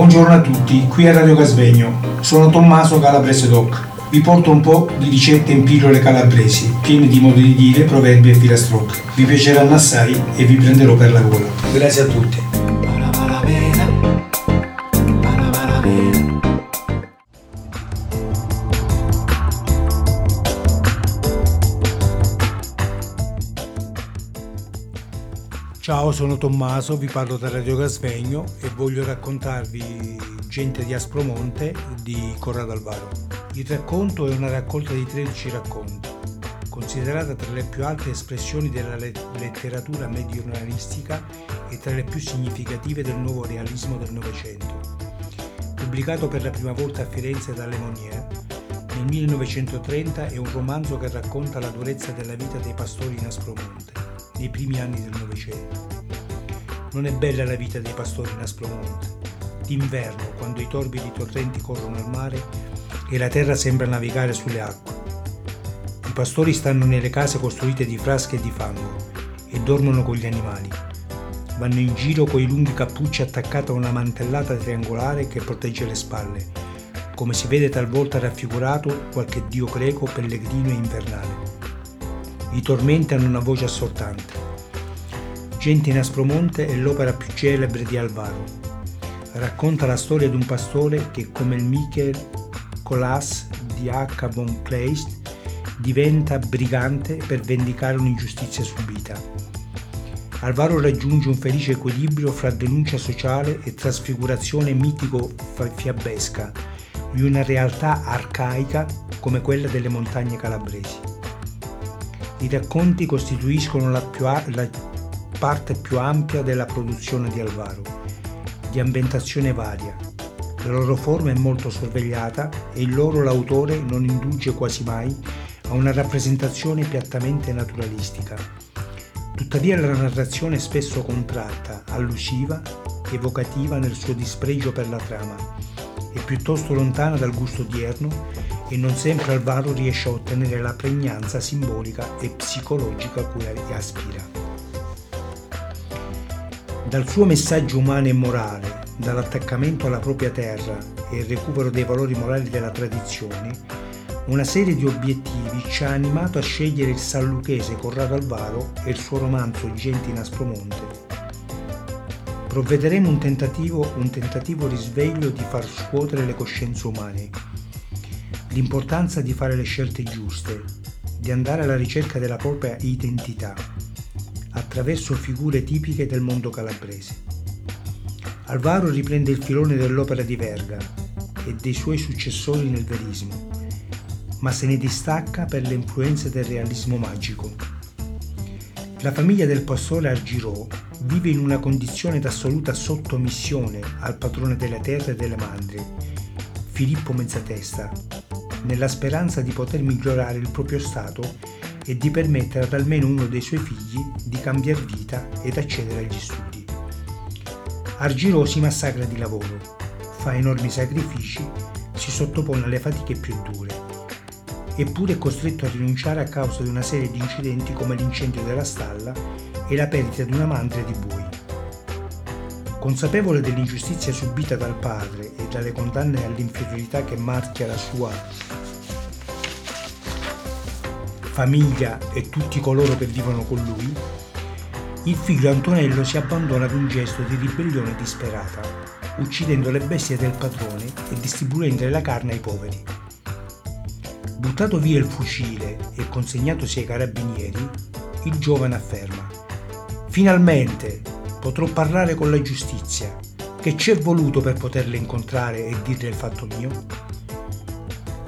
Buongiorno a tutti, qui a Radio Casvegno. Sono Tommaso Calabrese Doc. Vi porto un po' di ricette in pillole calabresi, piene di modi di dire, proverbi e filastrocche. Vi piaceranno assai e vi prenderò per la gola. Grazie a tutti. Ciao, sono Tommaso, vi parlo da Radio Casvegno e voglio raccontarvi Gente di Aspromonte di Corrado Alvaro. Il racconto è una raccolta di 13 racconti, considerata tra le più alte espressioni della letteratura meridionalistica e tra le più significative del nuovo realismo del Novecento. Pubblicato per la prima volta a Firenze da Le Monnier, nel 1930 è un romanzo che racconta la durezza della vita dei pastori in Aspromonte nei primi anni del Novecento. Non è bella la vita dei pastori in Aspromonte. D'inverno, quando i torbidi torrenti corrono al mare e la terra sembra navigare sulle acque. I pastori stanno nelle case costruite di frasche e di fango e dormono con gli animali. Vanno in giro con i lunghi cappucci attaccati a una mantellata triangolare che protegge le spalle, come si vede talvolta raffigurato qualche dio greco pellegrino e invernale. I tormenti hanno una voce assortante. Gente in Aspromonte è l'opera più celebre di Alvaro. Racconta la storia di un pastore che, come il Michael Colas di H. von Kleist, diventa brigante per vendicare un'ingiustizia subita. Alvaro raggiunge un felice equilibrio fra denuncia sociale e trasfigurazione mitico-fiabesca di una realtà arcaica come quella delle montagne calabresi. I racconti costituiscono la, più, la parte più ampia della produzione di Alvaro, di ambientazione varia. La loro forma è molto sorvegliata e in loro l'autore non indulge quasi mai a una rappresentazione piattamente naturalistica. Tuttavia la narrazione è spesso contratta, allusiva, evocativa nel suo dispregio per la trama, è piuttosto lontana dal gusto odierno e non sempre Alvaro riesce a ottenere la pregnanza simbolica e psicologica a cui aspira. Dal suo messaggio umano e morale, dall'attaccamento alla propria terra e il recupero dei valori morali della tradizione, una serie di obiettivi ci ha animato a scegliere il salluchese Corrado Alvaro e il suo romanzo Gente in Aspromonte. Provvederemo un tentativo, un tentativo risveglio di far scuotere le coscienze umane l'importanza di fare le scelte giuste, di andare alla ricerca della propria identità, attraverso figure tipiche del mondo calabrese. Alvaro riprende il filone dell'opera di Verga e dei suoi successori nel verismo, ma se ne distacca per le influenze del realismo magico. La famiglia del pastore Argirò vive in una condizione d'assoluta sottomissione al padrone della terra e delle mandrie, Filippo Mezzatesta, nella speranza di poter migliorare il proprio stato e di permettere ad almeno uno dei suoi figli di cambiare vita ed accedere agli studi. Argiro si massacra di lavoro, fa enormi sacrifici, si sottopone alle fatiche più dure, eppure è costretto a rinunciare a causa di una serie di incidenti come l'incendio della stalla e la perdita di una mandria di bui. Consapevole dell'ingiustizia subita dal padre e dalle condanne all'inferiorità che marchia la sua famiglia e tutti coloro che vivono con lui, il figlio Antonello si abbandona ad un gesto di ribellione disperata, uccidendo le bestie del padrone e distribuendo la carne ai poveri. Buttato via il fucile e consegnatosi ai carabinieri, il giovane afferma Finalmente potrò parlare con la giustizia. Che ci è voluto per poterle incontrare e dirle il fatto mio?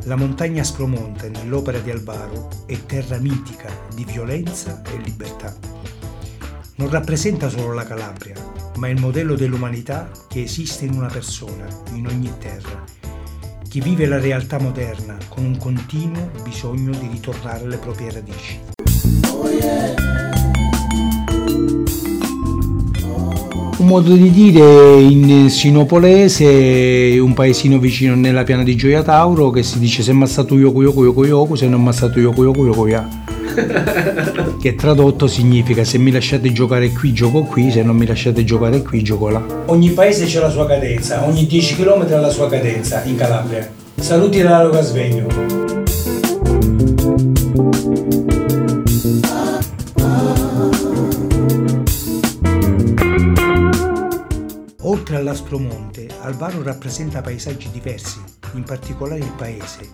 La montagna Spromonte nell'opera di Alvaro è terra mitica di violenza e libertà. Non rappresenta solo la Calabria, ma il modello dell'umanità che esiste in una persona, in ogni terra, chi vive la realtà moderna con un continuo bisogno di ritornare alle proprie radici. Un modo di dire in sinopolese, un paesino vicino nella piana di Gioia Tauro, che si dice se ammazzato yoku yoku yoku yoku, se non ammazzato yoku yoku yoku ya. che tradotto significa se mi lasciate giocare qui gioco qui, se non mi lasciate giocare qui gioco là. Ogni paese c'è la sua cadenza, ogni 10 km ha la sua cadenza in Calabria. Saluti da Luca Sveglio. Oltre all'Aspromonte, Alvaro rappresenta paesaggi diversi, in particolare il paese,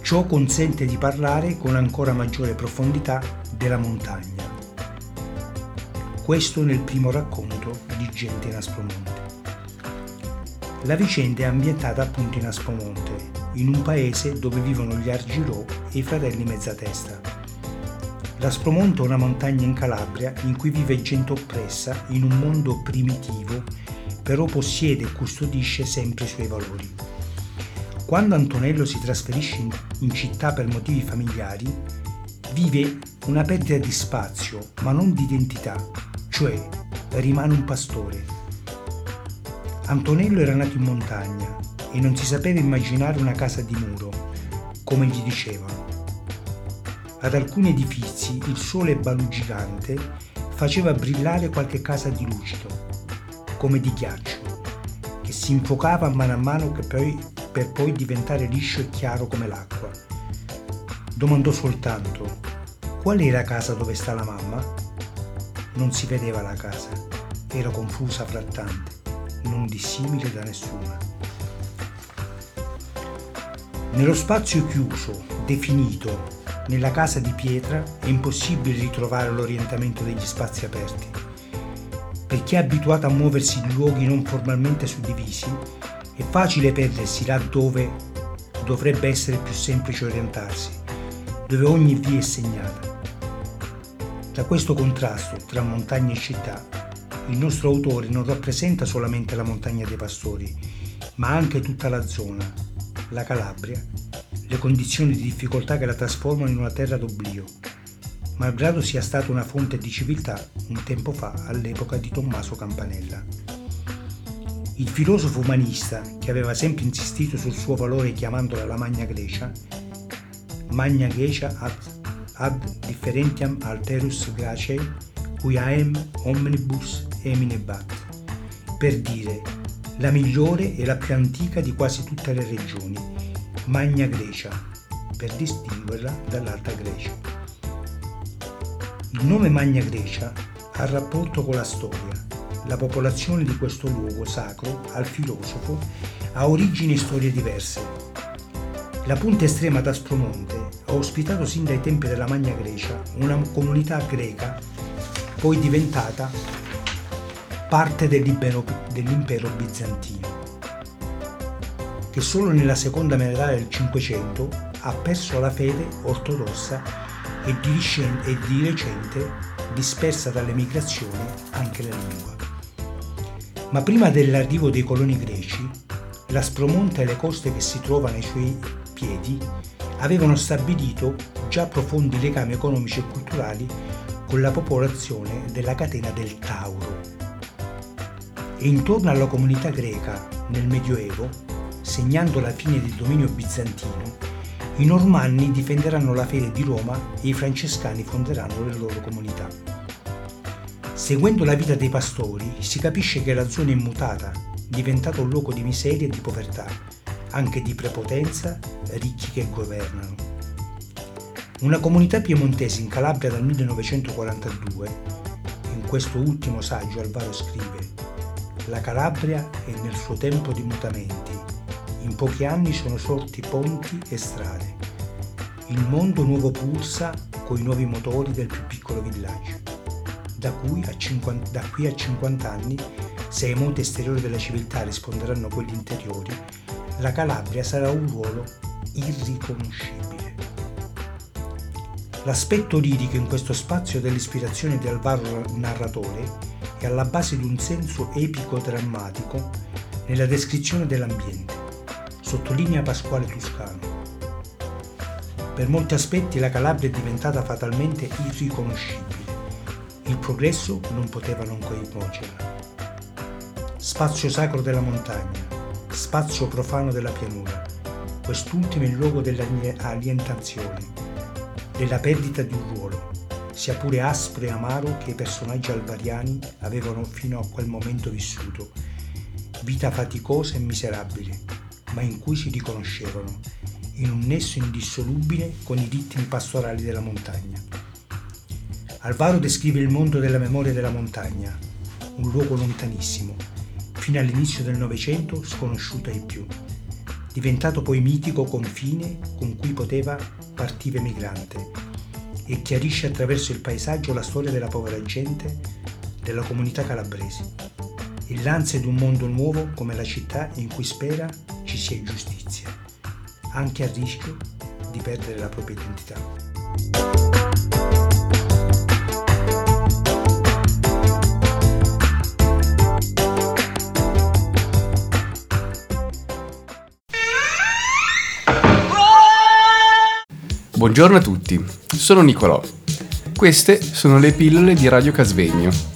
Ciò consente di parlare con ancora maggiore profondità della montagna. Questo nel primo racconto di Gente in Aspromonte. La vicenda è ambientata appunto in Aspromonte, in un paese dove vivono gli Argirò e i fratelli Mezzatesta. L'Aspromonte è una montagna in Calabria in cui vive gente oppressa in un mondo primitivo, però possiede e custodisce sempre i suoi valori. Quando Antonello si trasferisce in città per motivi familiari, vive una perdita di spazio, ma non di identità, cioè rimane un pastore. Antonello era nato in montagna e non si sapeva immaginare una casa di muro, come gli dicevano. Ad alcuni edifici il sole balugigante faceva brillare qualche casa di lucido, come di ghiaccio, che si infuocava mano a mano poi per poi diventare liscio e chiaro come l'acqua. Domandò soltanto, qual è la casa dove sta la mamma? Non si vedeva la casa, era confusa frattante, non dissimile da nessuna. Nello spazio chiuso, definito, nella casa di pietra è impossibile ritrovare l'orientamento degli spazi aperti. Per chi è abituato a muoversi in luoghi non formalmente suddivisi, è facile perdersi là dove dovrebbe essere più semplice orientarsi, dove ogni via è segnata. Da questo contrasto tra montagna e città, il nostro autore non rappresenta solamente la montagna dei pastori, ma anche tutta la zona, la Calabria, le condizioni di difficoltà che la trasformano in una terra d'oblio, malgrado sia stata una fonte di civiltà un tempo fa all'epoca di Tommaso Campanella. Il filosofo umanista, che aveva sempre insistito sul suo valore chiamandola la Magna Grecia, Magna Grecia ad, ad differentiam alterus Graciae, cuiaem omnibus eminebat, per dire la migliore e la più antica di quasi tutte le regioni, Magna Grecia, per distinguerla dall'Alta Grecia. Il nome Magna Grecia ha rapporto con la storia, la popolazione di questo luogo sacro al filosofo ha origini e storie diverse. La punta estrema d'Aspromonte ha ospitato sin dai tempi della Magna Grecia una comunità greca, poi diventata parte dell'impero, dell'impero bizantino, che solo nella seconda metà del Cinquecento ha perso la fede ortodossa e di recente dispersa dalle migrazioni anche la lingua. Ma prima dell'arrivo dei coloni greci, l'Aspromonte e le coste che si trovano ai suoi piedi avevano stabilito già profondi legami economici e culturali con la popolazione della catena del Tauro. E intorno alla comunità greca nel Medioevo, segnando la fine del dominio bizantino, i normanni difenderanno la fede di Roma e i francescani fonderanno le loro comunità. Seguendo la vita dei pastori si capisce che la zona è mutata, diventata un luogo di miseria e di povertà, anche di prepotenza, ricchi che governano. Una comunità piemontese in Calabria dal 1942, in questo ultimo saggio Alvaro scrive, la Calabria è nel suo tempo di mutamenti, in pochi anni sono sorti ponti e strade. Il mondo nuovo pulsa con i nuovi motori del più piccolo villaggio da, 50, da qui a 50 anni, se ai monti esteriori della civiltà risponderanno quelli interiori, la Calabria sarà un ruolo irriconoscibile. L'aspetto lirico in questo spazio dell'ispirazione di Alvaro narratore è alla base di un senso epico-drammatico nella descrizione dell'ambiente, sottolinea Pasquale Tuscano. Per molti aspetti la Calabria è diventata fatalmente irriconoscibile. Il progresso non poteva non coinvolgerla. Spazio sacro della montagna, spazio profano della pianura, quest'ultimo è il luogo dell'alientazione, della perdita di un ruolo, sia pure aspro e amaro che i personaggi albariani avevano fino a quel momento vissuto. Vita faticosa e miserabile, ma in cui si riconoscevano, in un nesso indissolubile con i ritmi pastorali della montagna. Alvaro descrive il mondo della memoria della montagna, un luogo lontanissimo, fino all'inizio del Novecento sconosciuto ai più, diventato poi mitico confine con cui poteva partire migrante e chiarisce attraverso il paesaggio la storia della povera gente della comunità calabrese e l'ansia di un mondo nuovo come la città in cui spera ci sia giustizia, anche a rischio di perdere la propria identità. Buongiorno a tutti, sono Nicolò. Queste sono le pillole di Radio Casvegno.